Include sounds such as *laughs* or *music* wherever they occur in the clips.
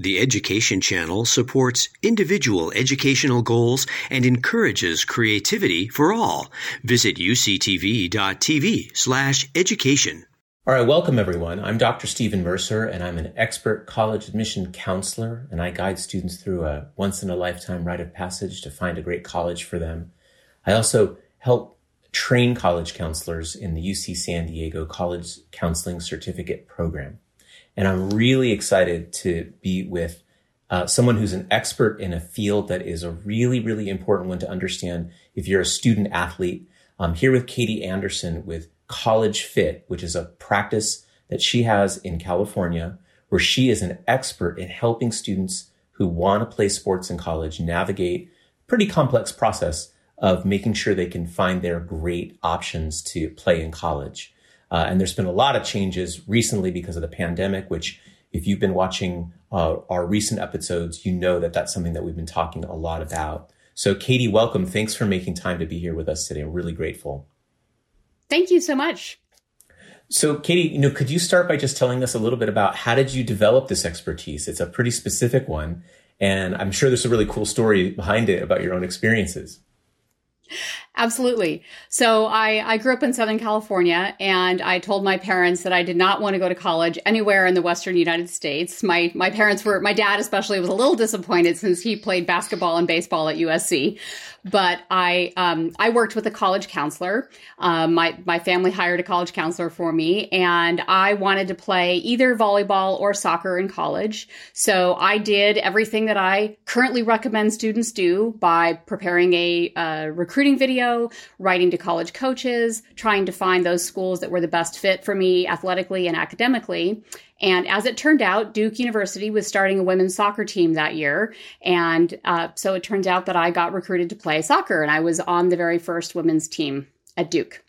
The Education Channel supports individual educational goals and encourages creativity for all. Visit uctv.tv slash education. All right, welcome everyone. I'm Dr. Stephen Mercer, and I'm an expert college admission counselor, and I guide students through a once in a lifetime rite of passage to find a great college for them. I also help train college counselors in the UC San Diego College Counseling Certificate Program. And I'm really excited to be with uh, someone who's an expert in a field that is a really, really important one to understand if you're a student athlete. I'm here with Katie Andersen with College Fit, which is a practice that she has in California, where she is an expert in helping students who want to play sports in college navigate pretty complex process of making sure they can find their great options to play in college. Uh, and there's been a lot of changes recently because of the pandemic, which if you've been watching uh, our recent episodes, you know that that's something that we've been talking a lot about. So, Katie, welcome. Thanks for making time to be here with us today. I'm really grateful. Thank you so much. So, Katie, you know, could you start by just telling us a little bit about how did you develop this expertise? It's a pretty specific one, and I'm sure there's a really cool story behind it about your own experiences. Absolutely. So I, I grew up in Southern California and I told my parents that I did not want to go to college anywhere in the Western United States. My, my parents were, my dad especially was a little disappointed since he played basketball and baseball at USC but I um, I worked with a college counselor. Um, my my family hired a college counselor for me, and I wanted to play either volleyball or soccer in college. So I did everything that I currently recommend students do by preparing a, a recruiting video, writing to college coaches, trying to find those schools that were the best fit for me athletically and academically. And as it turned out, Duke University was starting a women's soccer team that year. And uh, so it turns out that I got recruited to play soccer, and I was on the very first women's team at Duke.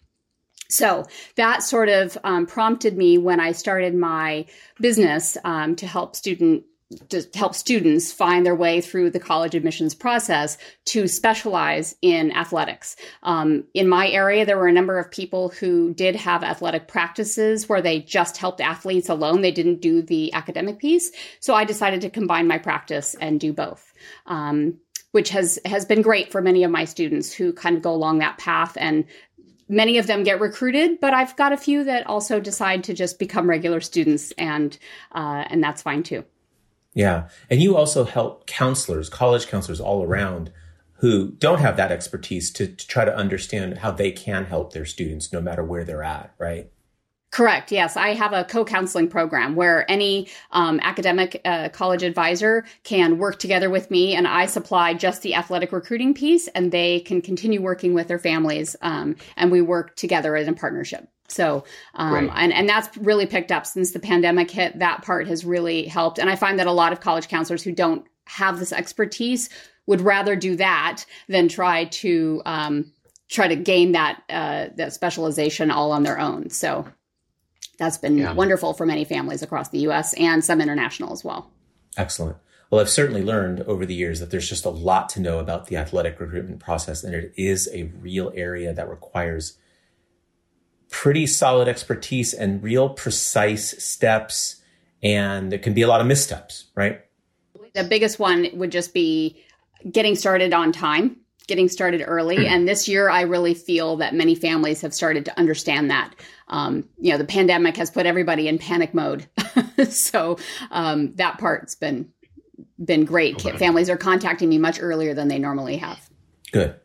So that sort of um, prompted me when I started my business um, to help student to help students find their way through the college admissions process to specialize in athletics. Um, in my area, there were a number of people who did have athletic practices where they just helped athletes alone. They didn't do the academic piece. So I decided to combine my practice and do both. Um, which has has been great for many of my students who kind of go along that path and many of them get recruited, but I've got a few that also decide to just become regular students, and uh, and that's fine too. Yeah. And you also help counselors, college counselors all around who don't have that expertise to, to try to understand how they can help their students no matter where they're at, right? Correct. Yes, I have a co-counseling program where any um, academic uh, college advisor can work together with me, and I supply just the athletic recruiting piece, and they can continue working with their families, um, and we work together as a partnership. So, um, right. and, and that's really picked up since the pandemic hit. That part has really helped. And I find that a lot of college counselors who don't have this expertise would rather do that than try to, um, try to gain that, uh, that specialization all on their own. So that's been yeah. wonderful for many families across the US and some international as well. Excellent. Well, I've certainly learned over the years that there's just a lot to know about the athletic recruitment process, and it is a real area that requires pretty solid expertise and real precise steps. And it can be a lot of missteps, right? The biggest one would just be getting started on time, getting started early. Mm. And this year, I really feel that many families have started to understand that. Um, you know, the pandemic has put everybody in panic mode. *laughs* so um, that part's been been great. Okay. Families are contacting me much earlier than they normally have. Good.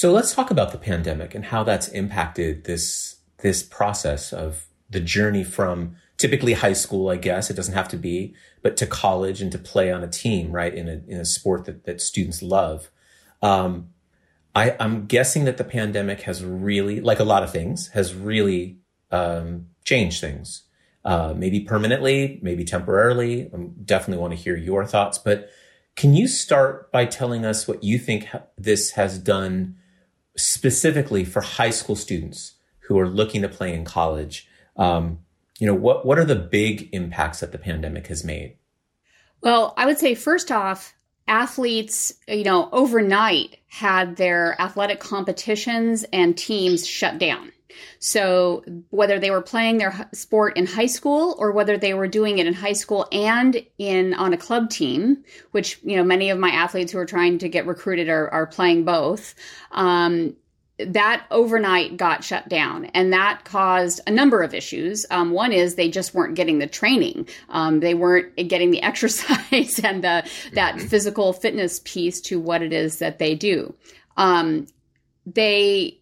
So let's talk about the pandemic and how that's impacted this this process of the journey from typically high school, I guess it doesn't have to be, but to college and to play on a team, right? In a in a sport that that students love. Um, I, I'm guessing that the pandemic has really, like a lot of things, has really um, changed things. Uh, maybe permanently, maybe temporarily. I definitely want to hear your thoughts, but can you start by telling us what you think this has done specifically for high school students who are looking to play in college? Um, you know, what, what are the big impacts that the pandemic has made? Well, I would say first off, athletes, you know, overnight had their athletic competitions and teams shut down. So whether they were playing their sport in high school or whether they were doing it in high school and in on a club team, which you know many of my athletes who are trying to get recruited are, are playing both. Um, that overnight got shut down and that caused a number of issues um, one is they just weren't getting the training um, they weren't getting the *laughs* exercise and the that mm-hmm. physical fitness piece to what it is that they do um, they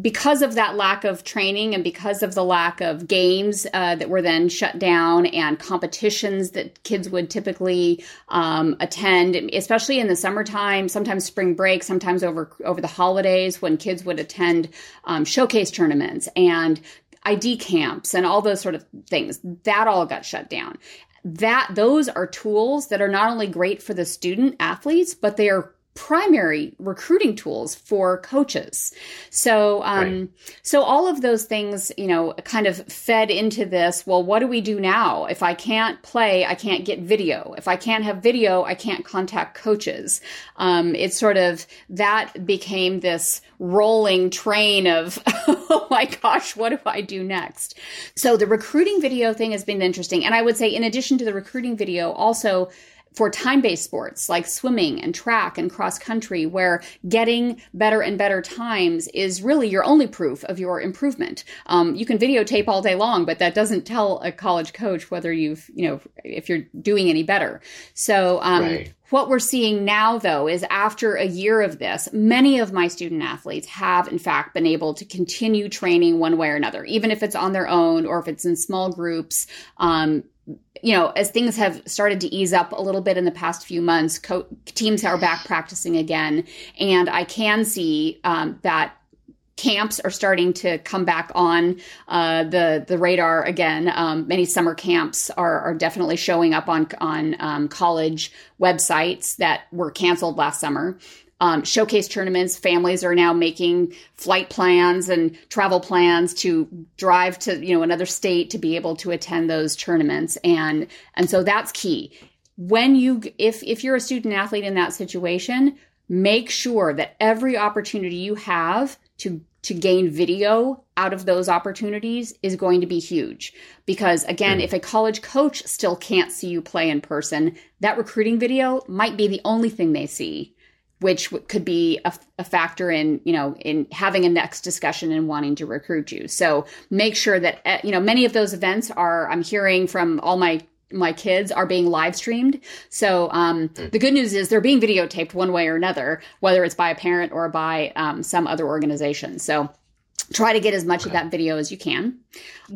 because of that lack of training and because of the lack of games uh, that were then shut down and competitions that kids would typically um, attend, especially in the summertime, sometimes spring break, sometimes over over the holidays when kids would attend um, showcase tournaments and ID camps and all those sort of things. That all got shut down. That those are tools that are not only great for the student athletes, but they are primary recruiting tools for coaches. So, um, right. so all of those things, you know, kind of fed into this. Well, what do we do now? If I can't play, I can't get video. If I can't have video, I can't contact coaches. Um, it's sort of that became this rolling train of, *laughs* oh my gosh, what do I do next? So the recruiting video thing has been interesting. And I would say, in addition to the recruiting video, also for time based sports like swimming and track and cross country, where getting better and better times is really your only proof of your improvement. Um, you can videotape all day long, but that doesn't tell a college coach whether you've, you know, if you're doing any better. So, um, right. What we're seeing now, though, is after a year of this, many of my student athletes have, in fact, been able to continue training one way or another, even if it's on their own or if it's in small groups. Um, you know, as things have started to ease up a little bit in the past few months, co- teams are back practicing again, and I can see um, that camps are starting to come back on uh, the the radar again. Um, many summer camps are, are definitely showing up on on um, college websites that were canceled last summer um, showcase tournaments. Families are now making flight plans and travel plans to drive to you know another state to be able to attend those tournaments, and and so that's key. When you if if you're a student athlete in that situation, make sure that every opportunity you have to to gain video out of those opportunities is going to be huge. Because again, mm. if a college coach still can't see you play in person, that recruiting video might be the only thing they see which could be a, a, factor in you know in having a next discussion and wanting to recruit you. So make sure that eh, you know many of those events are i'm hearing from all my my kids are being live streamed. So um, mm. the good news is they're being videotaped one way or another whether it's by a parent or by um, some other organization. So try to get as much of that video as you can.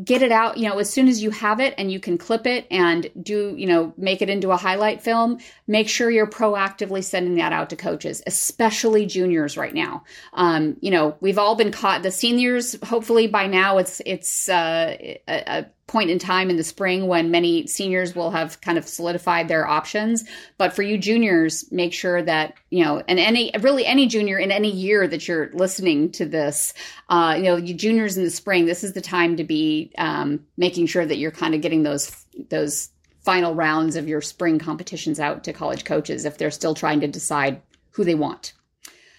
Get it out you know as soon as you have it and you can clip it and do you know make it into a highlight film make sure you're proactively sending that out to coaches especially juniors right now. Um, you know we've all been caught the seniors hopefully by now it's it's uh, a, a point in time in the spring when many seniors will have kind of solidified their options. But for you juniors, make sure that, you know, and any, really any junior in any year that you're listening to this, uh, you know, you juniors in the spring, this is the time to be um, making sure that you're kind of getting those, those final rounds of your spring competitions out to college coaches if they're still trying to decide who they want.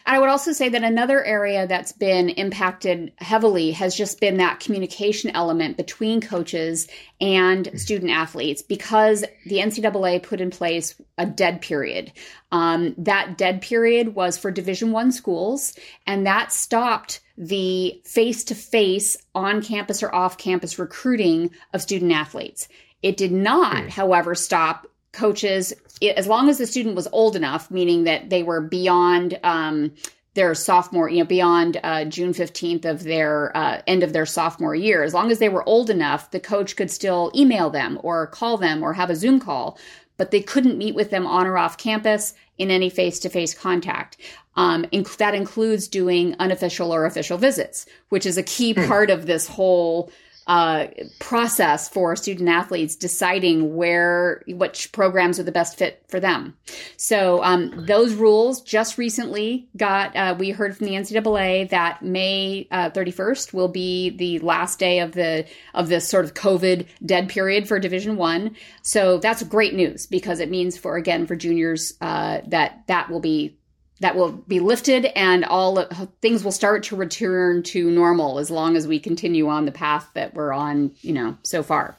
I would also say that another area that's been impacted heavily has just been that communication element between coaches and student athletes because the NCAA put in place a dead period. Um, that dead period was for Division One schools, and that stopped the face-to-face on-campus or off-campus recruiting of student athletes. It did not, hmm. however, stop coaches as long as the student was old enough, meaning that they were beyond um, their sophomore, you know, beyond uh, June 15th of their uh, end of their sophomore year, as long as they were old enough, the coach could still email them or call them or have a Zoom call, but they couldn't meet with them on or off campus in any face to face contact. Um, inc- that includes doing unofficial or official visits, which is a key hmm. part of this whole uh, process for student athletes deciding where which programs are the best fit for them. So um, those rules just recently got. Uh, we heard from the NCAA that May uh, 31st will be the last day of the of this sort of COVID dead period for Division One. So that's great news because it means for again for juniors uh, that that will be that will be lifted and all things will start to return to normal as long as we continue on the path that we're on, you know, so far.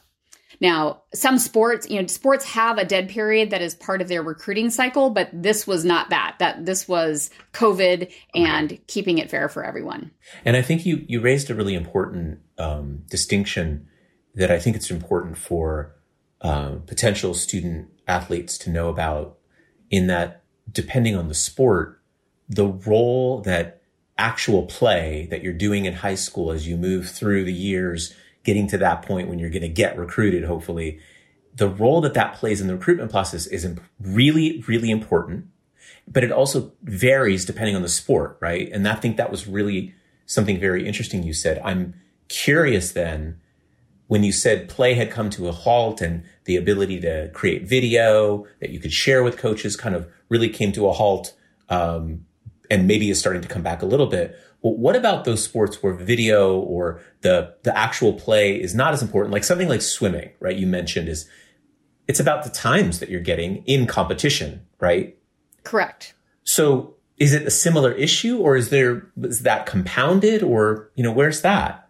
Now, some sports, you know, sports have a dead period that is part of their recruiting cycle, but this was not that. That this was COVID and okay. keeping it fair for everyone. And I think you you raised a really important um, distinction that I think it's important for um, potential student athletes to know about. In that, depending on the sport, the role that actual play that you're doing in high school as you move through the years getting to that point when you're going to get recruited, hopefully, the role that that plays in the recruitment process is really, really important. But it also varies depending on the sport, right? And I think that was really something very interesting you said. I'm curious then when you said play had come to a halt and the ability to create video that you could share with coaches kind of really came to a halt um, and maybe is starting to come back a little bit. Well, what about those sports where video or the the actual play is not as important? Like something like swimming, right? You mentioned is it's about the times that you're getting in competition, right? Correct. So is it a similar issue or is there is that compounded or you know where's that?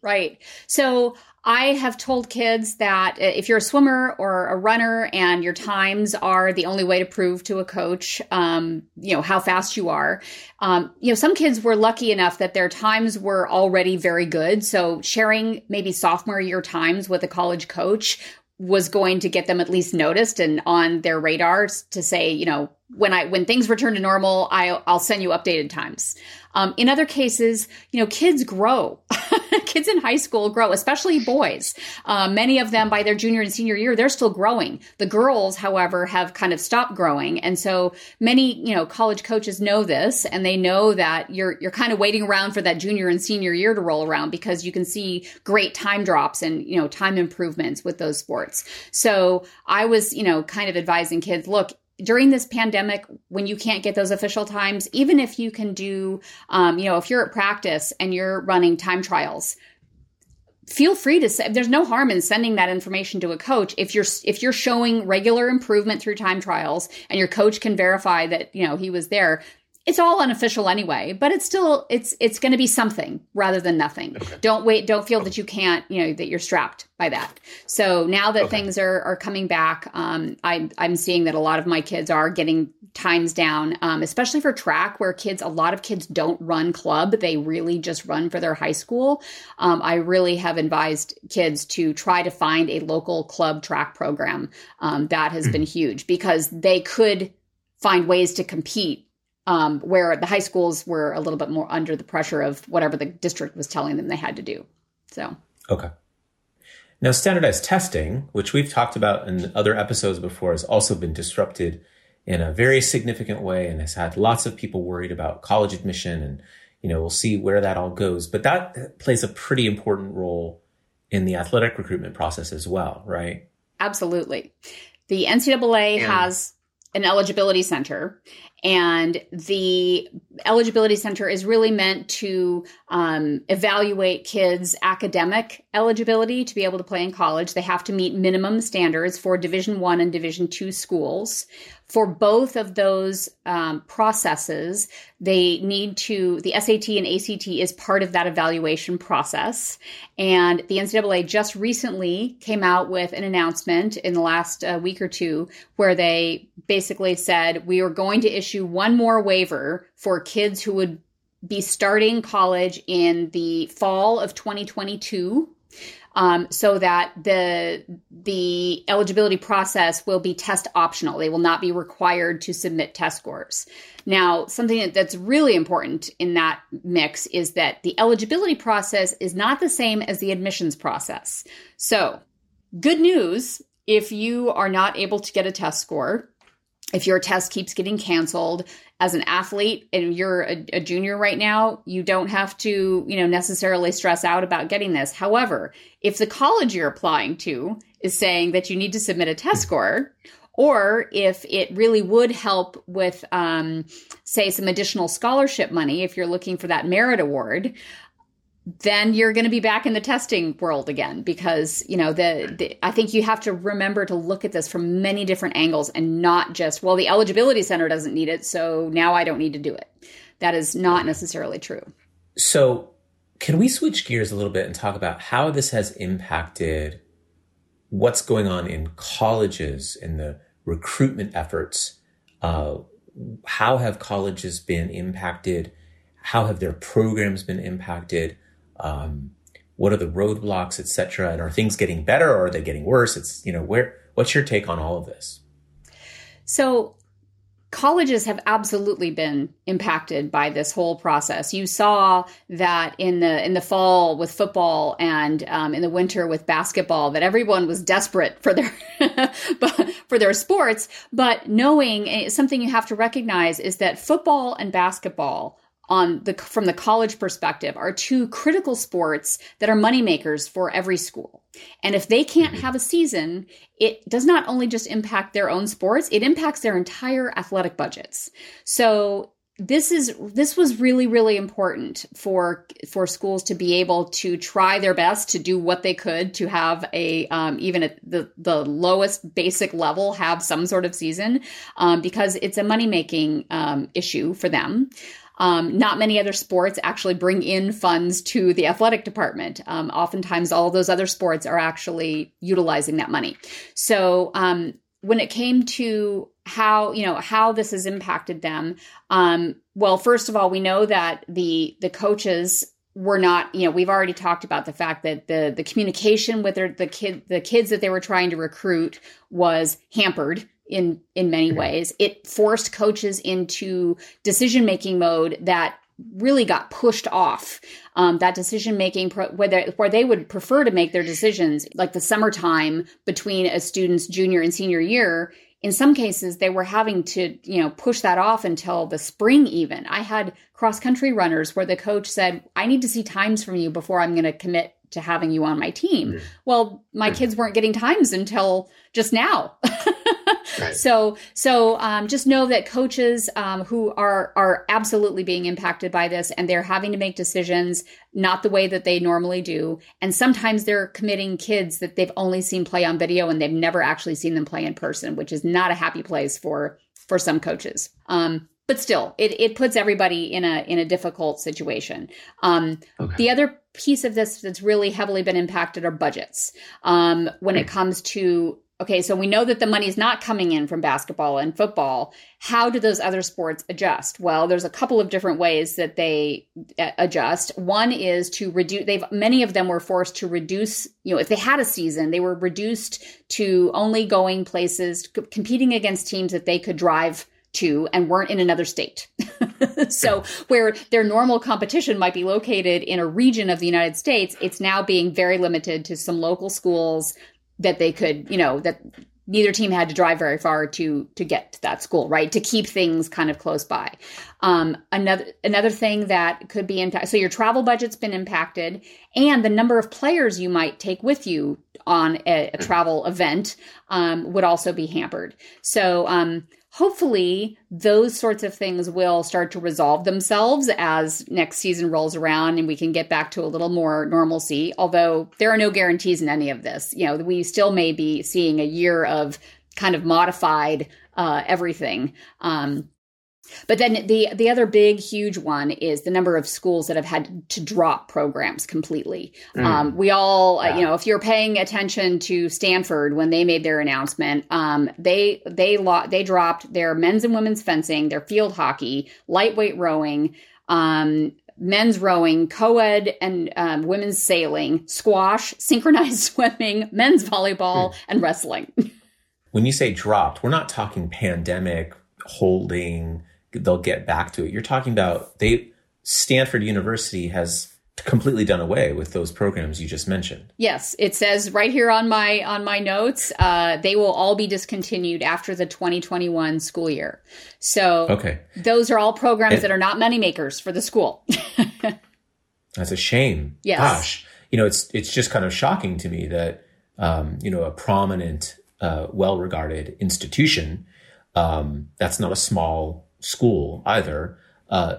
Right. So I have told kids that uh, if you're a swimmer or a runner and your times are the only way to prove to a coach, um, you know, how fast you are, um, you know, some kids were lucky enough that their times were already very good. So sharing maybe sophomore year times with a college coach was going to get them at least noticed and on their radars to say, you know, when I when things return to normal, I, I'll send you updated times. Um, in other cases, you know, kids grow. *laughs* kids in high school grow, especially boys. Uh, many of them by their junior and senior year, they're still growing. The girls, however, have kind of stopped growing. And so many, you know, college coaches know this and they know that you're, you're kind of waiting around for that junior and senior year to roll around because you can see great time drops and, you know, time improvements with those sports. So I was, you know, kind of advising kids, look, during this pandemic when you can't get those official times even if you can do um, you know if you're at practice and you're running time trials feel free to say there's no harm in sending that information to a coach if you're if you're showing regular improvement through time trials and your coach can verify that you know he was there it's all unofficial anyway but it's still it's it's going to be something rather than nothing. Okay. don't wait don't feel that you can't you know that you're strapped by that. So now that okay. things are are coming back um, I, i'm seeing that a lot of my kids are getting times down um, especially for track where kids a lot of kids don't run club they really just run for their high school. Um, i really have advised kids to try to find a local club track program. Um, that has mm been huge because they could find ways to compete um, where the high schools were a little bit more under the pressure of whatever the district was telling them they had to do. So, okay. Now, standardized testing, which we've talked about in other episodes before, has also been disrupted in a very significant way and has had lots of people worried about college admission. And, you know, we'll see where that all goes. But that plays a pretty important role in the athletic recruitment process as well, right? Absolutely. The NCAA and- has an eligibility center and the eligibility center is really meant to um, evaluate kids academic eligibility to be able to play in college they have to meet minimum standards for division one and division two schools for both of those um, processes, they need to, the SAT and ACT is part of that evaluation process. And the NCAA just recently came out with an announcement in the last uh, week or two where they basically said we are going to issue one more waiver for kids who would be starting college in the fall of 2022 um, so that the the eligibility process will be test optional. They will not be required to submit test scores. Now, something that's really important in that mix is that the eligibility process is not the same as the admissions process. So, good news if you are not able to get a test score, if your test keeps getting canceled as an athlete and you're a, a, junior right now, you don't have to, you know, necessarily stress out about getting this. However, if the college you're applying to is saying that you need to submit a test score, or if it really would help with, um, say, some additional scholarship money, if you're looking for that merit award, then you're going to be back in the testing world again because you know the, the, i think you have to remember to look at this from many different angles and not just well the eligibility center doesn't need it so now i don't need to do it. That is not necessarily true. So can we switch gears a little bit and talk about how this has impacted what's going on in colleges and the recruitment efforts? Uh, how have colleges been impacted? How have their programs been impacted um, what are the roadblocks, etc. And are things getting better or are they getting worse? It's you know where. What's your take on all of this? So colleges have absolutely been impacted by this whole process. You saw that in the in the fall with football and um, in the winter with basketball that everyone was desperate for their *laughs* for their sports. But knowing eh, something you have to recognize is that football and basketball on the from the college perspective are two critical sports that are moneymakers for every school. And if they can't mm-hmm. have a season, it does not only just impact their own sports, it impacts their entire athletic budgets. So this is this was really really important for for schools to be able to try their best to do what they could to have a um, even at the the lowest basic level have some sort of season um, because it's a money making um, issue for them um, not many other sports actually bring in funds to the athletic department. Um, oftentimes, all those other sports are actually utilizing that money. So, um, when it came to how you know how this has impacted them, um, well, first of all, we know that the the coaches were not you know we've already talked about the fact that the the communication with their, the kid the kids that they were trying to recruit was hampered in in many ways. It forced coaches into decision making mode that really got pushed off. Um, that decision making pro- where, where they would prefer to make their decisions, like the summertime between a student's junior and senior year. In some cases, they were having to, you know, push that off until the spring. Even I had cross country runners where the coach said, "I need to see times from you before I'm going to commit to having you on my team." Well, my kids weren't getting times until just now. *laughs* Right. So, so um, just know that coaches um, who are are absolutely being impacted by this, and they're having to make decisions not the way that they normally do, and sometimes they're committing kids that they've only seen play on video and they've never actually seen them play in person, which is not a happy place for for some coaches. Um, but still, it, it puts everybody in a in a difficult situation. Um, okay. The other piece of this that's really heavily been impacted are budgets. Um, when it comes to okay, so we know that the money is not coming in from basketball and football. How do those other sports adjust? Well, there's a couple of different ways that they uh, adjust. One is to reduce, they've, many of them were forced to reduce, you know, if they had a season, they were reduced to only going places, competing against teams that they could drive to and weren't in another state. *laughs* so, where their normal competition might be located in a region of the United States, it's now being very limited to some local schools that they could, you know, that neither team had to drive very far to to get to that school, right? To keep things kind of close by. Um, another another thing that could be impacted. So your travel budget's been impacted, and the number of players you might take with you on a, a travel event um, would also be hampered. So um, hopefully those sorts of things will start to resolve themselves as next season rolls around and we can get back to a little more normalcy. Although there are no guarantees in any of this. You know we still may be seeing a year of kind of modified uh, everything. Um, but then the the other big huge one is the number of schools that have had to drop programs completely. Mm. Um, we all, uh, you know, if you're paying attention to Stanford when they made their announcement, um, they they lo- they dropped their men's and women's fencing, their field hockey, lightweight rowing. Um, men's rowing, co-ed and um, women's sailing, squash, *laughs* synchronized swimming, men's volleyball, mm. and wrestling. *laughs* when you say dropped, we're not talking pandemic holding they'll get back to it. You're talking about they Stanford University has completely done away with those programs you just mentioned. Yes, it says right here on my on my notes, uh, they will all be discontinued after the 2021 school year. So okay, those are all programs and, that are not moneymakers for the school. *laughs* that's a shame. Yes. Gosh, you know it's it's just kind of shocking to me that um, you know a prominent, uh, well regarded institution um, that's not a small school either, uh,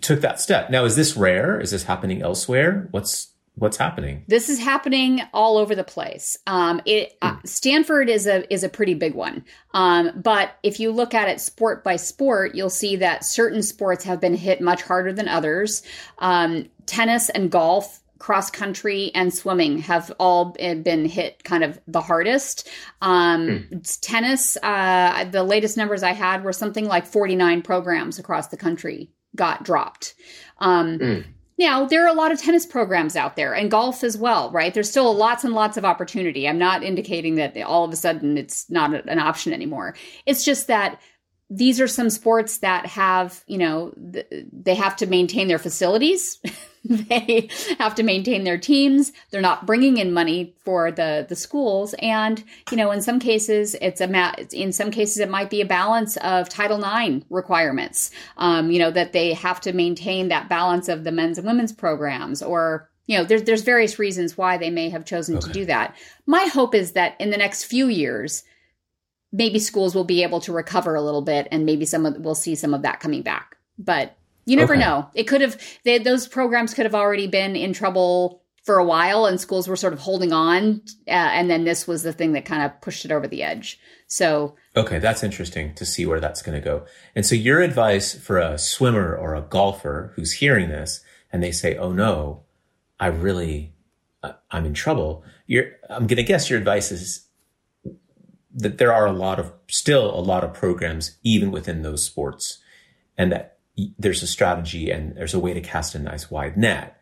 took that step. Now, is this rare? Is this happening elsewhere? What's what's happening? This is happening all over the place. Um, it uh, hmm. Stanford is a is a pretty big one, um, but if you look at it sport by sport, you'll see that certain sports have been hit much harder than others. Um, tennis and golf. Cross country and swimming have all been hit kind of the hardest. Um, mm. Tennis, uh, the latest numbers I had were something like 49 programs across the country got dropped. Um, mm. Now, there are a lot of tennis programs out there and golf as well, right? There's still lots and lots of opportunity. I'm not indicating that all of a sudden it's not an option anymore. It's just that these are some sports that have, you know, they have to maintain their facilities. *laughs* they have to maintain their teams. They're not bringing in money for the the schools, and you know, in some cases, it's a ma- in some cases it might be a balance of Title IX requirements. Um, you know, that they have to maintain that balance of the men's and women's programs, or you know, there's there's various reasons why they may have chosen okay. to do that. My hope is that in the next few years maybe schools will be able to recover a little bit and maybe some of we'll see some of that coming back. But you never okay. know. It could have they, those programs could have already been in trouble for a while and schools were sort of holding on uh, and then this was the thing that kind of pushed it over the edge. So okay that's interesting to see where that's going to go. And so your advice for a swimmer or a golfer who's hearing this and they say oh no i really i'm in trouble you're i'm going to guess your advice is that there are a lot of still a lot of programs even within those sports and that there's a strategy and there's a way to cast a nice wide net.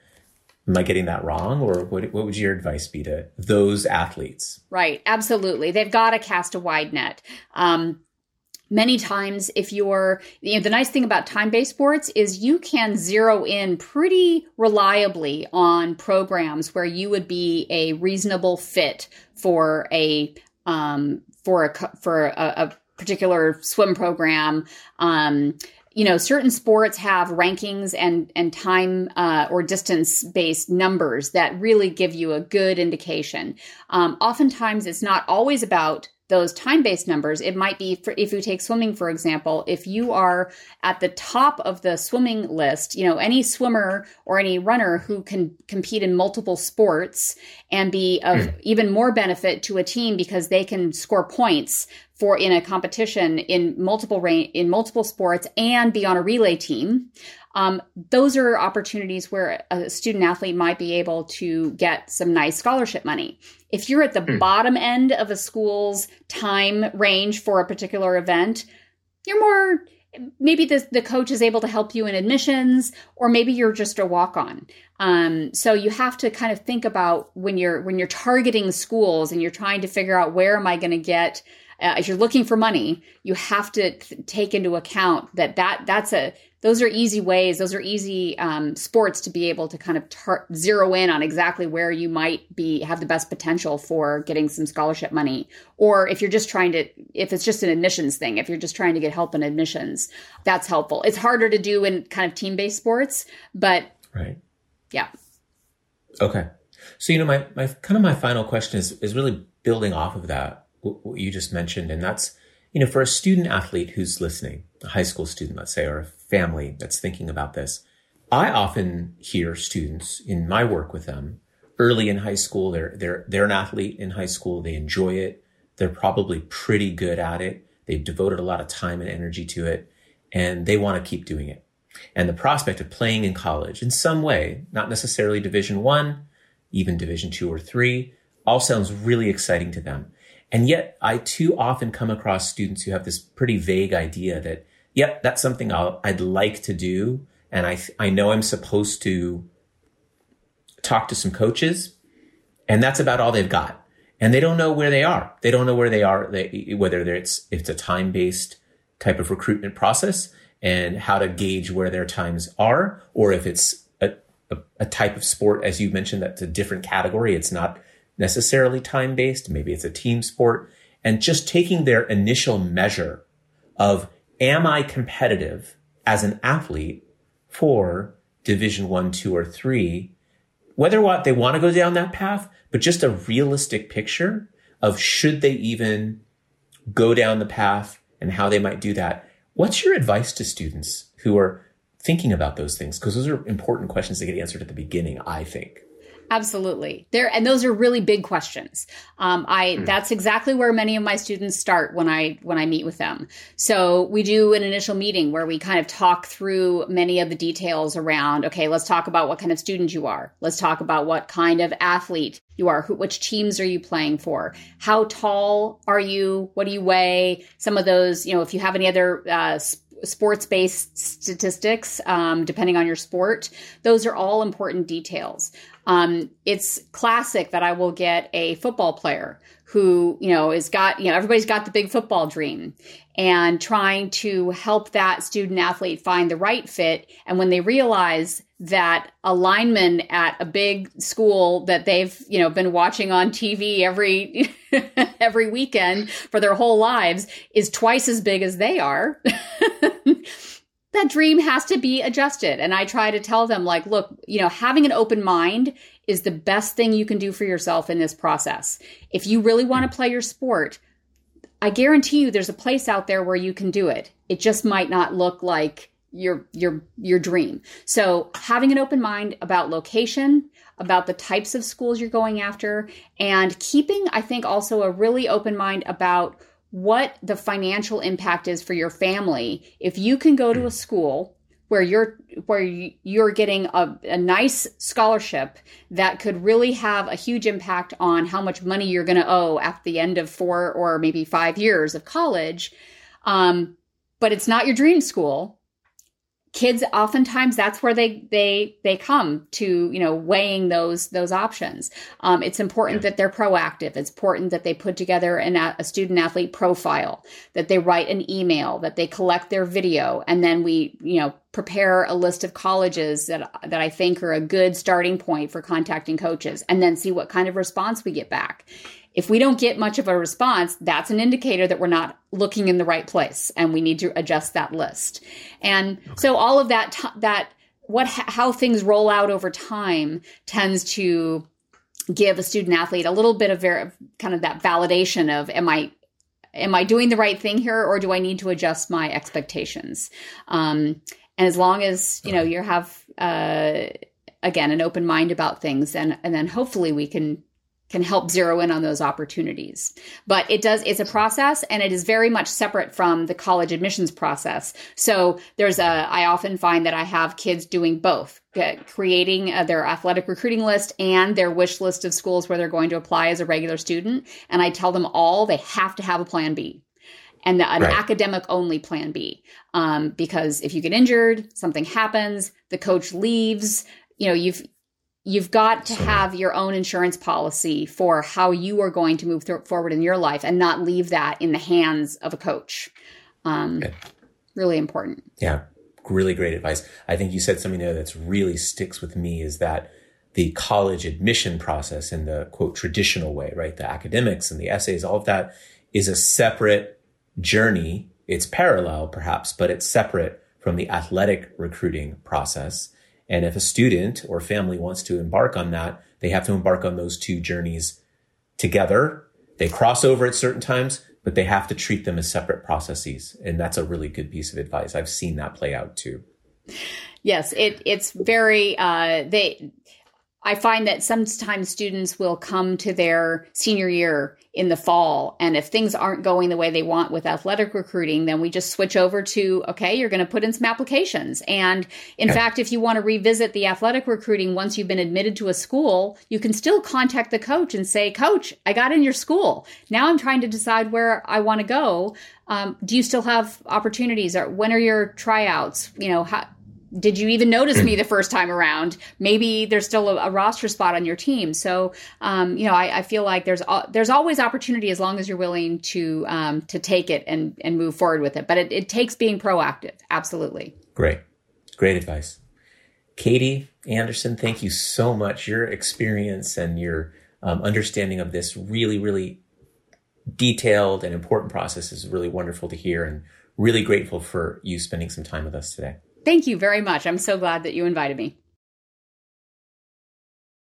Am i getting that wrong or what, what would your advice be to those athletes? Right absolutely. They've got to cast a wide net. Um, many times if you're you know the nice thing about time-based sports is you can zero in pretty reliably on programs where you would be a reasonable fit for a um, for a for a, a particular swim program. Um, you know, certain sports have rankings and and time uh, or distance based numbers that really give you a good indication. Um, oftentimes, it's not always about those time based numbers. It might be, for, if you take swimming, for example, if you are at the top of the swimming list, you know, any swimmer or any runner who can compete in multiple sports and be of mm. even more benefit to a team because they can score points for in a competition in multiple ra- in multiple sports and be on a relay team. Um, those are opportunities where a student athlete might be able to get some nice scholarship money. If you're at the hmm. bottom end of a school's time range for a particular event, you're more maybe the, the coach is able to help you in admissions or maybe you're just a walk-on um, so you have to kind of think about when you're when you're targeting schools and you're trying to figure out where am i going to get uh, if you're looking for money you have to th- take into account that that that's a those are easy ways those are easy um, sports to be able to kind of tar- zero in on exactly where you might be have the best potential for getting some scholarship money. Or if you're just trying to if it's just an admissions thing if you're just trying to get help in admissions that's helpful. It's harder to do in kind of team-based sports but right. Yeah. Okay. So you know my, my kind of my final question is is really building off of that what you just mentioned. And that's you know for a student athlete who's listening a high school student let's say or a family that's thinking about this. I often hear students in my work with them early in high school. They're, they're, they're an athlete in high school. They enjoy it. They're probably pretty good at it. They've devoted a lot of time and energy to it and they want to keep doing it. And the prospect of playing in college in some way, not necessarily division one, even division two or three, all sounds really exciting to them. And yet I too often come across students who have this pretty vague idea that yep, that's something i would like to do. And I, I know I'm supposed to talk to some coaches and that's about all they've got. And they don't know where they are. They don't know where they are, they, whether it's, it's a time based type of recruitment process and how to gauge where their times are, or if it's a, a, a type of sport, as you mentioned, that's a different category. It's not necessarily time based. Maybe it's a team sport and just taking their initial measure of am I competitive as an athlete for division one, two, or three? Whether or what they want to go down that path, but just a realistic picture of should they even go down the path and how they might do that. What's your advice to students who are thinking about those things because those are important questions to get answered at the beginning, I think. Absolutely. There and those are really big questions. Um, I mm. that's exactly where many of my students start when I when I meet with them. So we do an initial meeting where we kind of talk through many of the details around. Okay, let's talk about what kind of student you are. Let's talk about what kind of athlete you are. Who, which teams are you playing for? How tall are you? What do you weigh? Some of those, you know, if you have any other uh, sports based statistics, um, depending on your sport. Those are all important details. Um, it's classic that I will get a football player who, you know, is got, you know, everybody's got the big football dream and trying to help that student athlete find the right fit. And when they realize that a lineman at a big school that they've, you know, been watching on TV every, *laughs* every weekend for their whole lives is twice as big as they are. *laughs* that dream has to be adjusted. And I try to tell them, like, look, you know, having an open mind is the best thing you can do for yourself in this process. If you really want to play your sport, I guarantee you there's a place out there where you can do it. It just might not look like your your your dream. So having an open mind about location, about the types of schools you're going after and keeping I think also a really open mind about what the financial impact is for your family. If you can go to a school where you're where you're getting a, a nice scholarship that could really have a huge impact on how much money you're going to owe at the end of four or maybe five years of college um, but it's not your dream school kids oftentimes that's where they they they come to you know weighing those those options um, it's important yeah. that they're proactive it's important that they put together an, a student athlete profile that they write an email that they collect their video and then we you know prepare a list of colleges that that I think are a good starting point for contacting coaches and then see what kind of response we get back if we don't get much of a response, that's an indicator that we're not looking in the right place and we need to adjust that list. And so all of that, that, what, how things roll out over time tends to give a student athlete a little bit of ver- kind of that validation of, am I, am I doing the right thing here or do I need to adjust my expectations? Um, and as long as, you know, you have, uh, again, an open mind about things and, and then hopefully we can can help zero in on those opportunities. But it does, it's a process and it is very much separate from the college admissions process. So there's a, I often find that I have kids doing both, creating uh, their athletic recruiting list and their wish list of schools where they're going to apply as a regular student. And I tell them all they have to have a plan B and the, an right. academic only plan B. Um, because if you get injured, something happens, the coach leaves, you know, you've, you've got to have your own insurance policy for how you are going to move th- forward in your life and not leave that in the hands of a coach. Um, okay. Really important. Yeah, really great advice. I think you said something there that's really sticks with me is that the college admission process in the quote traditional way, right? The academics and the essays, all of that is a separate journey. It's parallel perhaps, but it's separate from the athletic recruiting process. And if a student or family wants to embark on that, they have to embark on those two journeys together. They cross over at certain times, but they have to treat them as separate processes. And that's a really good piece of advice. I've seen that play out too. Yes, it, it's very, uh, they, I find that sometimes students will come to their senior year in the fall. And if things aren't going the way they want with athletic recruiting, then we just switch over to, okay, you're going to put in some applications. And in okay. fact, if you want to revisit the athletic recruiting once you've been admitted to a school, you can still contact the coach and say, Coach, I got in your school. Now I'm trying to decide where I want to go. Um, do you still have opportunities or when are your tryouts? You know, how, did you even notice me the first time around? Maybe there's still a, a roster spot on your team. So, um, you know, I, I, feel like there's there's always opportunity as long as you're willing to um, to take it and and move forward with it. But it, it takes being proactive. Absolutely. Great, great advice, Katie Andersen. Thank you so much. Your experience and your um, understanding of this really, really detailed and important process is really wonderful to hear, and really grateful for you spending some time with us today. Thank you very much. I'm so glad that you invited me.